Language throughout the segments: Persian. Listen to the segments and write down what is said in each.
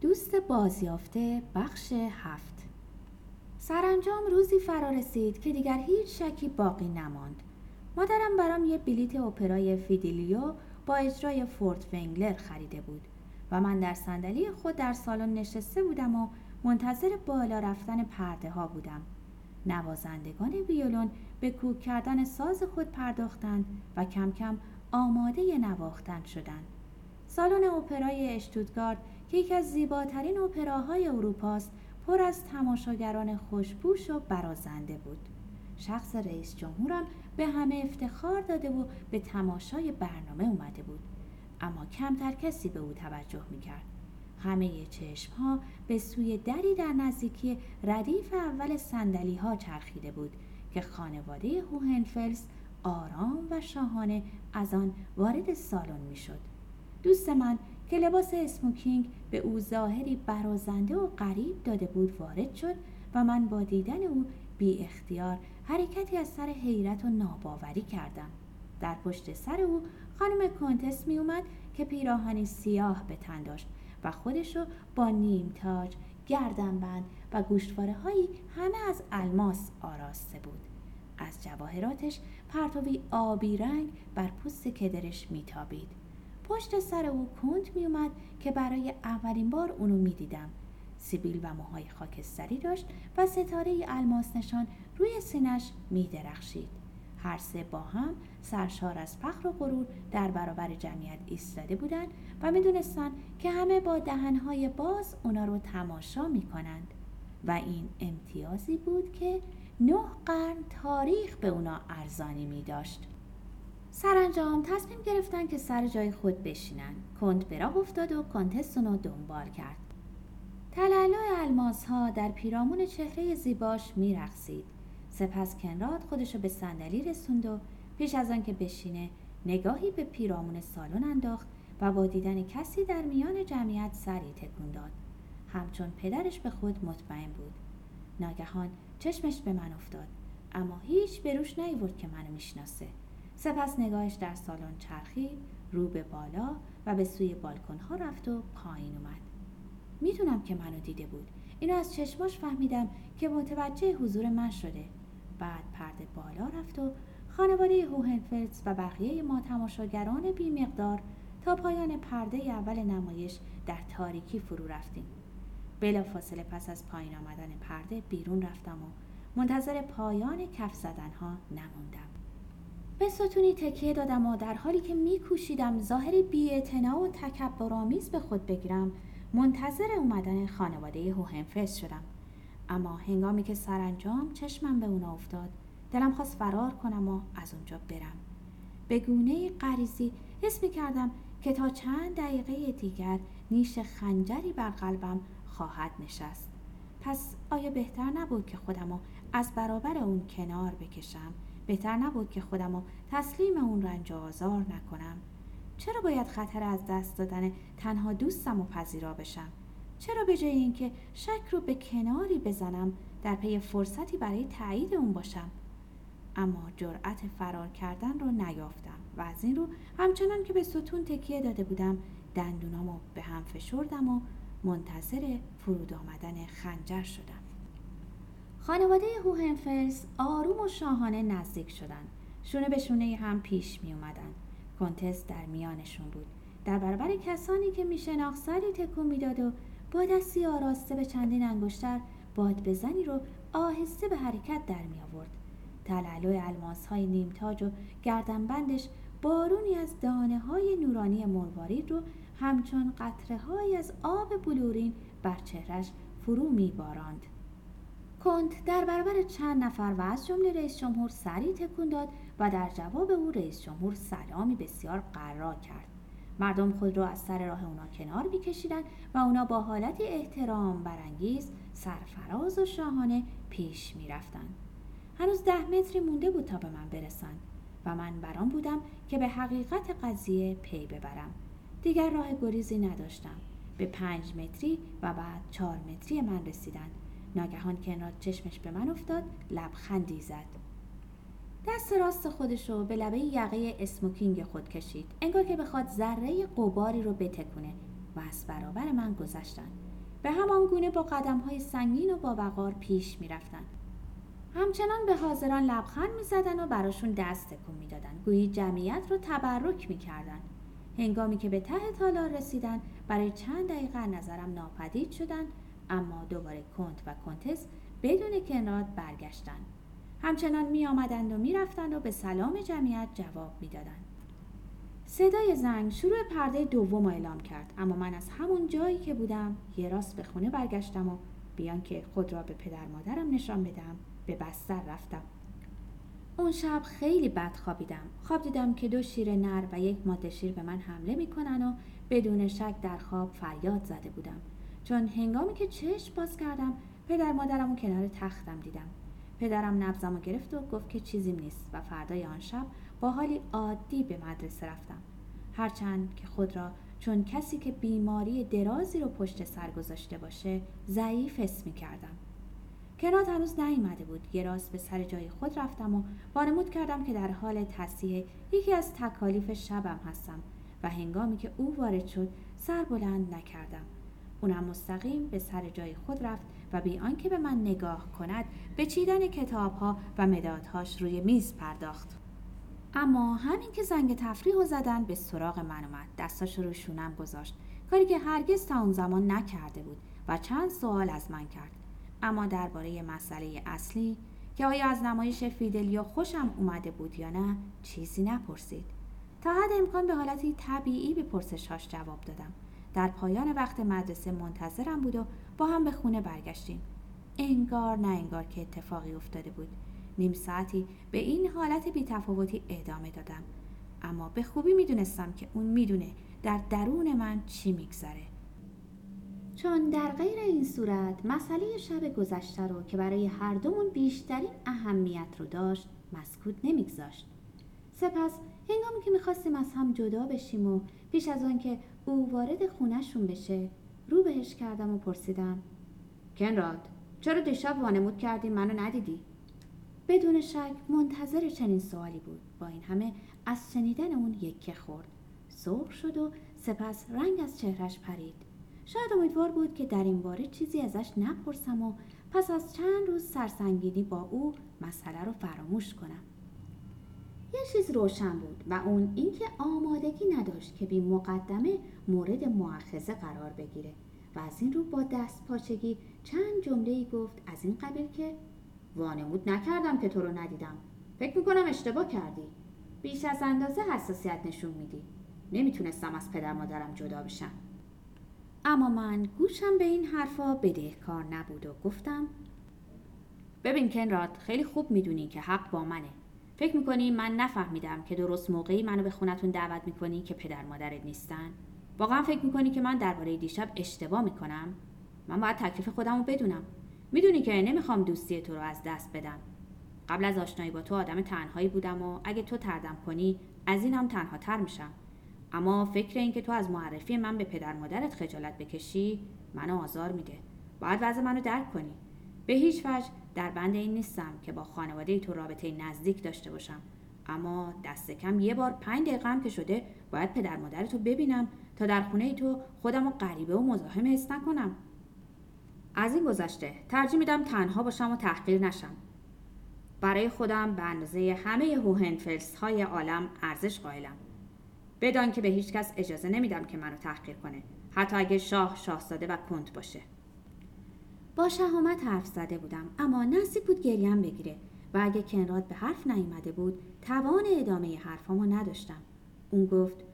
دوست بازیافته بخش هفت. سرانجام روزی فرا رسید که دیگر هیچ شکی باقی نماند. مادرم برام یه بلیت اپرای فیدلیو با اجرای فورتونگلر خریده بود و من در صندلی خود در سالن نشسته بودم و منتظر بالا رفتن پرده ها بودم. نوازندگان ویولون به کوک کردن ساز خود پرداختند و کم کم آماده نواختن شدند. سالن اپرای اشتوتگارد که یکی از زیباترین اپراهای اروپاست پر از تماشاگران خوشبوش و برازنده بود. شخص رئیس جمهورم به همه افتخار داده و به تماشای برنامه اومده بود. اما کمتر کسی به او توجه می‌کرد. همه چشم ها به سوی دری در نزدیکی ردیف اول سندلی ها چرخیده بود که خانواده هوهنفلس آرام و شاهانه از آن وارد سالن می‌شد. دوست من که لباس اسموکینگ به او ظاهری برازنده و غریب داده بود وارد شد و من با دیدن او بی اختیار حرکتی از سر حیرت و ناباوری کردم. در پشت سر او خانم کنتس می اومد که پیراهنی سیاه به تن داشت و خودشو با نیم تاج گردنبند و گوشتواره هایی همه از الماس آراسته بود. از جواهراتش پرتوی آبی رنگ بر پوست کدرش میتابید. پشت سر او کند میومد که برای اولین بار اونو می‌دیدم. سیبیل و موهای خاکستری داشت و ستاره الماس نشان روی سینش میدرخشید. هر سه با هم سرشار از فخر و غرور در برابر جمعیت ایستاده بودند و می‌دونستند که همه با دهنهای باز اونا رو تماشا می‌کنند. و این امتیازی بود که نه قرن تاریخ به اونا ارزانی می داشت. سرانجام تصمیم گرفتن که سر جای خود بشینن. کند به راه افتاد و کانتستون رو دنبال کرد. تلالای الماس ها در پیرامون چهره زیباش میرقصید. سپس کنراد خودشو به صندلی رسوند و پیش از آن که بشینه نگاهی به پیرامون سالن انداخت و با دیدن کسی در میان جمعیت سری تکون داد. همچون پدرش به خود مطمئن بود. ناگهان چشمش به من افتاد اما هیچ بروش نیورد که منو می‌شناسه سپس نگاهش در سالن چرخید رو به بالا و به سوی بالکن ها رفت و پایین اومد. می‌دونم که منو دیده بود. اینو از چشماش فهمیدم که متوجه حضور من شده. بعد پرده بالا رفت و خانواده هوهنفلز و بقیه ما تماشاگران بیمقدار تا پایان پرده اول نمایش در تاریکی فرو رفتیم. بلا فاصله پس از پایین آمدن پرده بیرون رفتم و منتظر پایان کف زدن ها نموندم. به ستونی تکیه دادم و در حالی که میکوشیدم ظاهری بیاعتنا و تکبرآمیز به خود بگیرم منتظر اومدن خانواده هوهنفس شدم. اما هنگامی که سرانجام چشمم به اونا افتاد دلم خواست فرار کنم و از اونجا برم. به گونه غریزی حس کردم که تا چند دقیقه دیگر نیش خنجری بر قلبم خواهد نشست. پس آیا بهتر نبود که خودمو از برابر اون کنار بکشم؟ بهتر نبود که خودمو تسلیم اون رنج و آزار نکنم. چرا باید خطر از دست دادن تنها دوستم و پذیرا بشم؟ چرا به جای اینکه شک رو به کناری بزنم در پی فرصتی برای تایید اون باشم؟ اما جرأت فرار کردن رو نیافتم و از این رو همچنان که به ستون تکیه داده بودم دندونامو به هم فشردم و منتظر فرود آمدن خنجر شدم. خانواده هوهنفلس آروم و شاهانه نزدیک شدند شونه به شونه هم پیش می اومدن. کنتس در میانشون بود در برابر کسانی که میشناخت سری تکون می‌داد و با دستی آراسته به چندین انگشتر باد بزنی رو آهسته به حرکت در می آورد تلالوی الماس های نیمتاج و گردنبندش بارونی از دانه های نورانی مروارید رو همچون قطره های از آب بلورین بر چهرش فرو می باراند. کنت در برابر چند نفر و از جمله رئیس جمهور سری تکون داد و در جواب او رئیس جمهور سلامی بسیار قرار کرد. مردم خود را از سر راه اونا کنار میکشیدند و اونا با حالتی احترام برانگیز سرفراز و شاهانه پیش می‌رفتند. هنوز ده متری مونده بود تا به من برسند و من برام بودم که به حقیقت قضیه پی ببرم. دیگر راه گریزی نداشتم به پنج متری و بعد چهار متری من رسیدن ناگهان کنار چشمش به من افتاد لبخندی زد دست راست خودشو به لبه یقه اسموکینگ خود کشید انگار که بخواد ذره قباری رو بتکونه و از برابر من گذشتند به همان گونه با قدم های سنگین و با وقار پیش می رفتن. همچنان به حاضران لبخند می زدن و براشون دست تکون می دادن. گویی جمعیت رو تبرک می کردن. هنگامی که به ته تالار رسیدن برای چند دقیقه نظرم ناپدید شدن اما دوباره کنت و کنتس بدون کنراد برگشتند. همچنان می آمدند و می رفتند و به سلام جمعیت جواب می دادند. صدای زنگ شروع پرده دوم اعلام کرد اما من از همون جایی که بودم یه راست به خونه برگشتم و بیان که خود را به پدر مادرم نشان بدم به بستر رفتم اون شب خیلی بد خوابیدم خواب دیدم که دو شیر نر و یک ماده شیر به من حمله می‌کنن و بدون شک در خواب فریاد زده بودم چون هنگامی که چشم باز کردم پدر مادرم و کنار تختم دیدم. پدرم نبزم و گرفت و گفت که چیزی نیست و فردای آن شب با حالی عادی به مدرسه رفتم. هرچند که خود را چون کسی که بیماری درازی رو پشت سر گذاشته باشه ضعیف اسم می کردم. کنات هنوز نیامده بود. یه راست به سر جای خود رفتم و وانمود کردم که در حال تصیح یکی از تکالیف شبم هستم و هنگامی که او وارد شد سر بلند نکردم. اونم مستقیم به سر جای خود رفت و بی آنکه به من نگاه کند به چیدن کتابها و مدادهاش روی میز پرداخت. اما همین که زنگ تفریح و زدن به سراغ من اومد دستاش رو شونم گذاشت. کاری که هرگز تا اون زمان نکرده بود و چند سوال از من کرد. اما درباره مسئله اصلی که آیا از نمایش فیدلیا خوشم اومده بود یا نه چیزی نپرسید. تا حد امکان به حالتی طبیعی به پرسشهاش جواب دادم. در پایان وقت مدرسه منتظرم بود و با هم به خونه برگشتیم. انگار نه انگار که اتفاقی افتاده بود. نیم ساعتی به این حالت بیتفاوتی ادامه دادم. اما به خوبی می‌دونستم که اون می‌دونه در درون من چی میگذره. چون در غیر این صورت مسئله شب گذشته رو که برای هر دومون بیشترین اهمیت رو داشت مسکوت نمیگذاشت. سپس هنگامی که می‌خواستیم از هم جدا بشیم و پیش از آن که او وارد خونهشون بشه. رو بهش کردم و پرسیدم. کنراد چرا دیشب وانمود کردی منو ندیدی؟ بدون شک منتظر چنین سوالی بود. با این همه از شنیدن اون یکه خورد. سرخ شد و سپس رنگ از چهرش پرید. شاید امیدوار بود که در این باره چیزی ازش نپرسم و پس از چند روز سرسنگینی با او مسئله رو فراموش کنم. یه چیز روشن بود و اون اینکه آمادگی نداشت که بی مقدمه مورد معخذه قرار بگیره و از این رو با دست پاچگی چند جمله ای گفت از این قبیل که وانمود نکردم که تو رو ندیدم. فکر می‌کنم اشتباه کردی. بیش از اندازه حساسیت نشون میدی. نمی‌تونستم از پدر مادرم جدا بشم. اما من گوشم به این حرفا بدهکار نبود و گفتم ببین کنراد خیلی خوب می‌دونی که حق با منه. فکر می‌کنی من نفهمیدم که درست موقعی منو به خونتون دعوت می‌کنی که پدر مادرت نیستن؟ واقعا فکر می‌کنی که من درباره دیشب اشتباه می‌کنم؟ من باید تکلیف خودم رو بدونم. می‌دونی که نمی‌خوام دوستی تو رو از دست بدم. قبل از آشنایی با تو آدم تنهایی بودم و اگه تو تردم کنی از این هم تنها تر میشم. اما فکر این که تو از معرفی من به پدر مادرت خجالت بکشی منو آزار میده. باید وضع منو درک کنی. به هیچ وجه در بند این نیستم که با خانواده تو رابطه نزدیک داشته باشم. اما دست کم یه بار پنج دقیقه هم که شده باید پدر مادرتو ببینم تا در خونه تو خودم و غریبه و مزاحم حس نکنم. از این گذشته ترجیح میدم تنها باشم و تحقیر نشم. برای خودم به اندازه همه هوهنفلس های عالم ارزش قائلم. بدان که به هیچ کس اجازه نمیدم که منو تحقیر کنه حتی اگه شاه شاهزاده و کنت باشه. با شهامت حرف زده بودم اما نزدیک بود گریم بگیره و اگه کنراد به حرف نیامده بود توان ادامه حرفامو نداشتم. اون گفت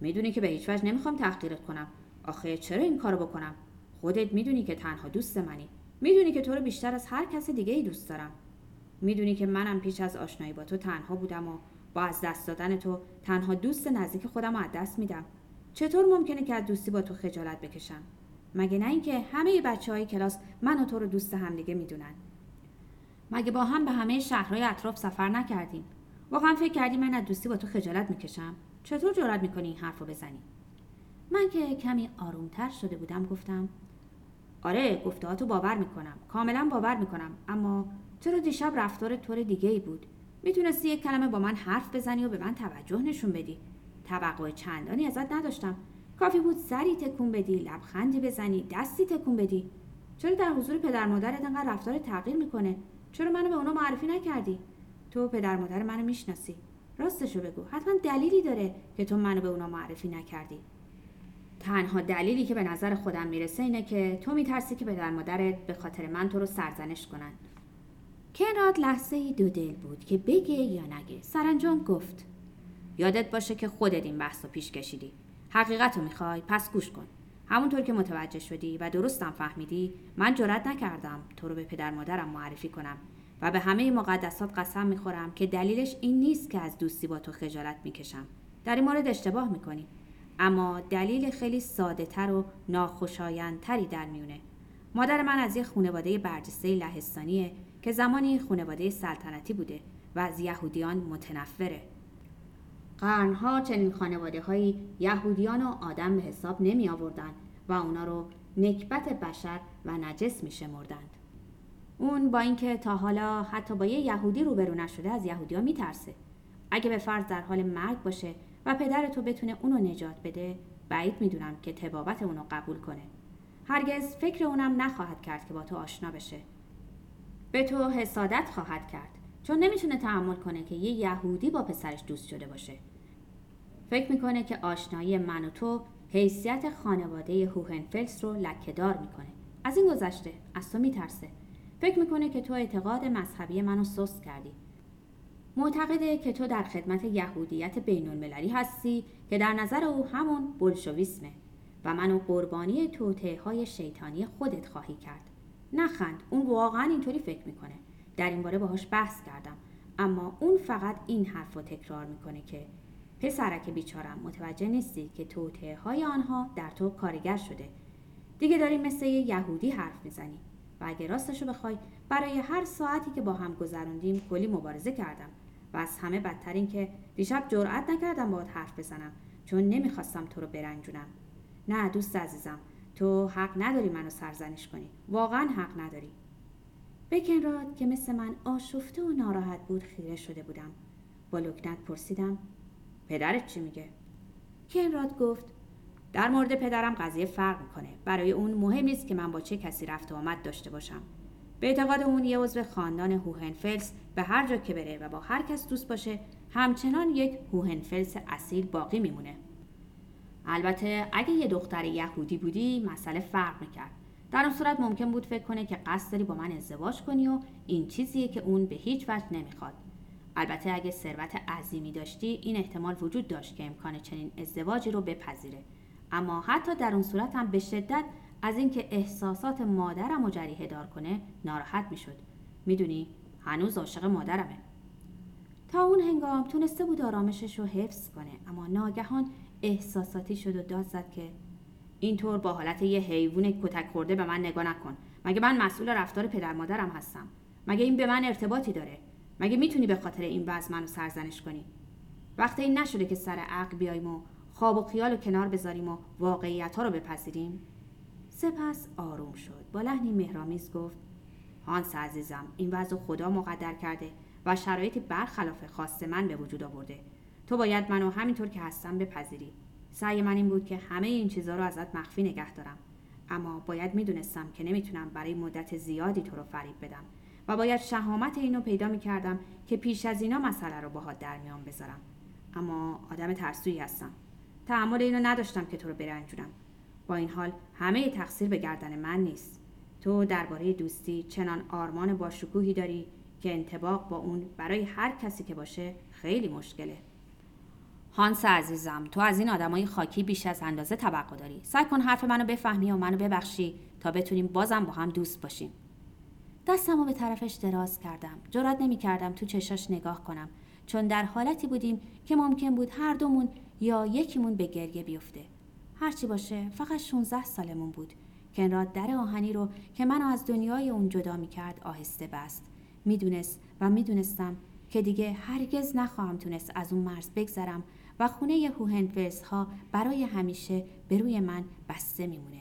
می‌دونی که به هیچ وجه نمی‌خوام تحقیرت کنم. آخه چرا این کارو بکنم؟ خودت می‌دونی که تنها دوست منی. می‌دونی که تو رو بیشتر از هر کس دیگه ای دوست دارم. می‌دونی که منم پیش از آشنایی با تو تنها بودم و با از دست دادن تو تنها دوست نزدیک خودم رو از دست میدم. چطور ممکنه که از دوستی با تو خجالت بکشم؟ مگه نه اینکه همه بچه های کلاس من و تو رو دوست همدیگه می‌دونن. مگه با هم به همه شهرهای اطراف سفر نکردیم؟ واقعا فکر کردی من از دوستی با تو خجالت می‌کشم؟ چطور جرأت می‌کنی این حرف رو بزنی؟ من که کمی آرومتر شده بودم گفتم آره گفتهاتو باور می‌کنم کاملا باور می‌کنم اما چرا دیشب رفتار طور دیگه ای بود؟ می‌تونستی یک کلمه با من حرف بزنی و به من توجه نشون بدی؟ توقع چندانی ازت نداشتم. کافی بود سری تکون بدی لبخندی بزنی دستی تکون بدی. چرا در حضور پدر مادرت انقدر رفتار تغییر می‌کنه؟ چرا منو به اونا معرفی نکردی؟ تو پدر مادر منو می‌شناسی. راستشو بگو. حتما دلیلی داره که تو منو به اونا معرفی نکردی. تنها دلیلی که به نظر خودم می‌رسه اینه که تو میترسی که پدر مادرت به خاطر من تو رو سرزنش کنن. کنراد لحظه ای دو دل بود که بگه یا نگه. سرانجام گفت. یادت باشه که خودت این بحث رو پیش کشیدی. حقیقت رو می‌خوای پس گوش کن. همونطور که متوجه شدی و درستم فهمیدی من جرأت نکردم تو رو به پدر مادرم معرفی کنم و به همه مقدسات قسم می‌خورم که دلیلش این نیست که از دوستی با تو خجالت می‌کشم. در این مورد اشتباه می‌کنی. اما دلیل خیلی ساده تر و ناخوشایندتری در میونه. مادر من از یه خانواده برجسته لهستانیه که زمانی خانواده سلطنتی بوده و از یهودیان متنفره. قرنها چنین خانواده هایی یهودیان و آدم به حساب نمی آوردن و اونا رو نکبت بشر و نجس می شمردند. اون با اینکه تا حالا حتی با یه یهودی روبرو نشده از یهودیا میترسه. اگه به فرض در حال مرگ باشه و پدر تو بتونه اونو نجات بده بعید می‌دونم که تبابت اونو قبول کنه. هرگز فکر اونم نخواهد کرد که با تو آشنا بشه. به تو حسادت خواهد کرد. چون نمی‌تونه تحمل کنه که یه یهودی با پسرش دوست شده باشه. فکر می‌کنه که آشنایی من و تو حیثیت خانواده هوهنفلس رو لکهدار می‌کنه. از این گذشته از تو میترسه. فکر می‌کنه که تو اعتقاد مذهبی منو سست کردی. معتقده که تو در خدمت یهودیت بین المللی هستی که در نظر او همون بلشویسمه و منو قربانی توته های شیطانی خودت خواهی کرد. نخند اون واقعا اینطوری فکر می‌کنه. در این باره باهاش بحث کردم. اما اون فقط این حرف رو تکرار می‌کنه که پسرک بیچارم متوجه نیستی که توته های آنها در تو کارگر شده. دیگه داری مثل یه یهودی حرف می‌زنی و اگه راستشو بخوای برای هر ساعتی که با هم گذروندیم کلی مبارزه کردم. و از همه بدتر این که دیشب جرأت نکردم باهات حرف بزنم چون نمی‌خواستم تو رو برنجونم. نه دوست عزیزم تو حق نداری منو سرزنش کنی. واقعا حق نداری. بکنراد که مثل من آشفته و ناراحت بود خیره شده بودم. با لکنت پرسیدم پدرت چی میگه؟ کنراد گفت در مورد پدرم قضیه فرق می‌کنه. برای اون مهم نیست که من با چه کسی رفت و آمد داشته باشم. به اعتقاد اون یه عضو خاندان هوهنفلس به هر جا که بره و با هر کس دوست باشه همچنان یک هوهنفلس اصیل باقی میمونه. البته اگه یه دختر یهودی بودی مسئله فرق می‌کرد. در اون صورت ممکن بود فکر کنه که قصد داری با من ازدواج کنی و این چیزیه که اون به هیچ وجه نمی‌خواد. البته اگه ثروت عظیمی داشتی این احتمال وجود داشت که امکان چنین ازدواجی رو بپذیره. اما حتی در اون صورت هم به شدت از اینکه احساسات مادرم رو دار کنه ناراحت می‌شد. می‌دونی هنوز عاشق مادرمه. تا اون هنگام تونسته بود آرامشش رو حفظ کنه اما ناگهان احساساتی شد و داد زد که اینطور با حالت یه حیوان کتک خورده به من نگاه نکن. مگه من مسئول رفتار پدر مادرم هستم؟ مگه این به من ارتباطی داره؟ مگه می‌تونی به خاطر این وضع منو سرزنش کنی؟ وقتی این نشده که سر عقل بیایم و خواب و خیال رو کنار بذاریم و واقعیت ها رو بپذیریم؟ سپس آروم شد. با لحنی مهرامیز گفت هانس عزیزم این وضع خدا مقدر کرده و شرایطی برخلاف خواست من به وجود آورده. تو باید منو همینطور که هستم بپذیری. سعی من این بود که همه این چیزها رو ازت مخفی نگه دارم. اما باید می‌دونستم که نمی‌تونم برای مدت زیادی تو رو فریب بدم و باید شهامت اینو پیدا می‌کردم که پیش از اینا مسئله رو باهات در میان بذارم. اما آدم ترسویی هستم. تحمل اینو نداشتم که تو رو برنجونم. با این حال همه تقصیر به گردن من نیست. تو درباره دوستی چنان آرمان با شکوهی داری که انتباق با اون برای هر کسی که باشه خیلی مشکله. هانس عزیزم تو از این آدمای خاکی بیش از اندازه توقع داری. سعی کن حرف منو بفهمی و منو ببخشی تا بتونیم بازم با هم دوست باشیم. دستمو به طرفش دراز کردم. جرات نمی کردم تو چشاش نگاه کنم. چون در حالتی بودیم که ممکن بود هر دومون یا یکیمون به گریه بیفته. هرچی باشه فقط 16 سالمون بود. کنراد در آهنی رو که منو از دنیای اون جدا می کرد آهسته بست. می‌دونست و می‌دونستم که دیگه هرگز نخواهم تونست از اون مرز بگذرم و خونه هوهنفرس ها برای همیشه به روی من بسته میمونه.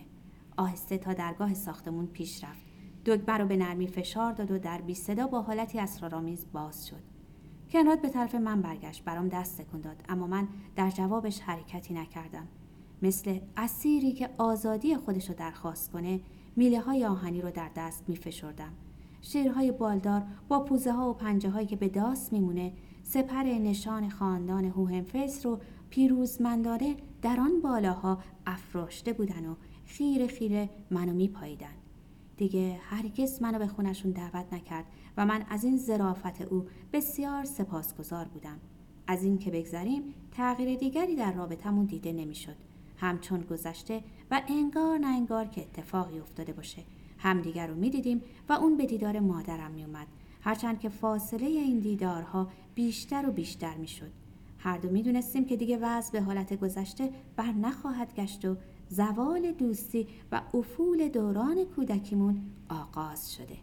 آهسته تا درگاه ساختمون پیش رفت. دگبر رو به نرمی فشار داد و در بی صدا با حالتی اسرارآمیز باز شد. کنراد به طرف من برگشت برام دست تکون داد اما من در جوابش حرکتی نکردم. مثل اسیری که آزادی خودش رو درخواست کنه میله های آهنی رو در دست می فشردم. شیرهای بالدار با پوزه ها و پنجه هایی که به داست میمونه سپر نشان خاندان هوهنفلس رو پیروزمندانه در آن بالاها افراشته بودن و خیر خیره منو میپاییدن. دیگه هرگز منو به خونشون دعوت نکرد و من از این زرافت او بسیار سپاسگزار بودم. از این که بگذریم تغییر دیگری در رابطمون دیده نمی‌شد. همچون گذشته و انگار نه انگار که اتفاقی افتاده باشه. همدیگر رو می‌دیدیم و اون به دیدار مادرم میومد هرچند که فاصله این دیدارها بیشتر و بیشتر می‌شد. هر دو می‌دونستیم که دیگه وضع به حالت گذشته بر نخواهد گشت و زوال دوستی و افول دوران کودکیمون آغاز شده.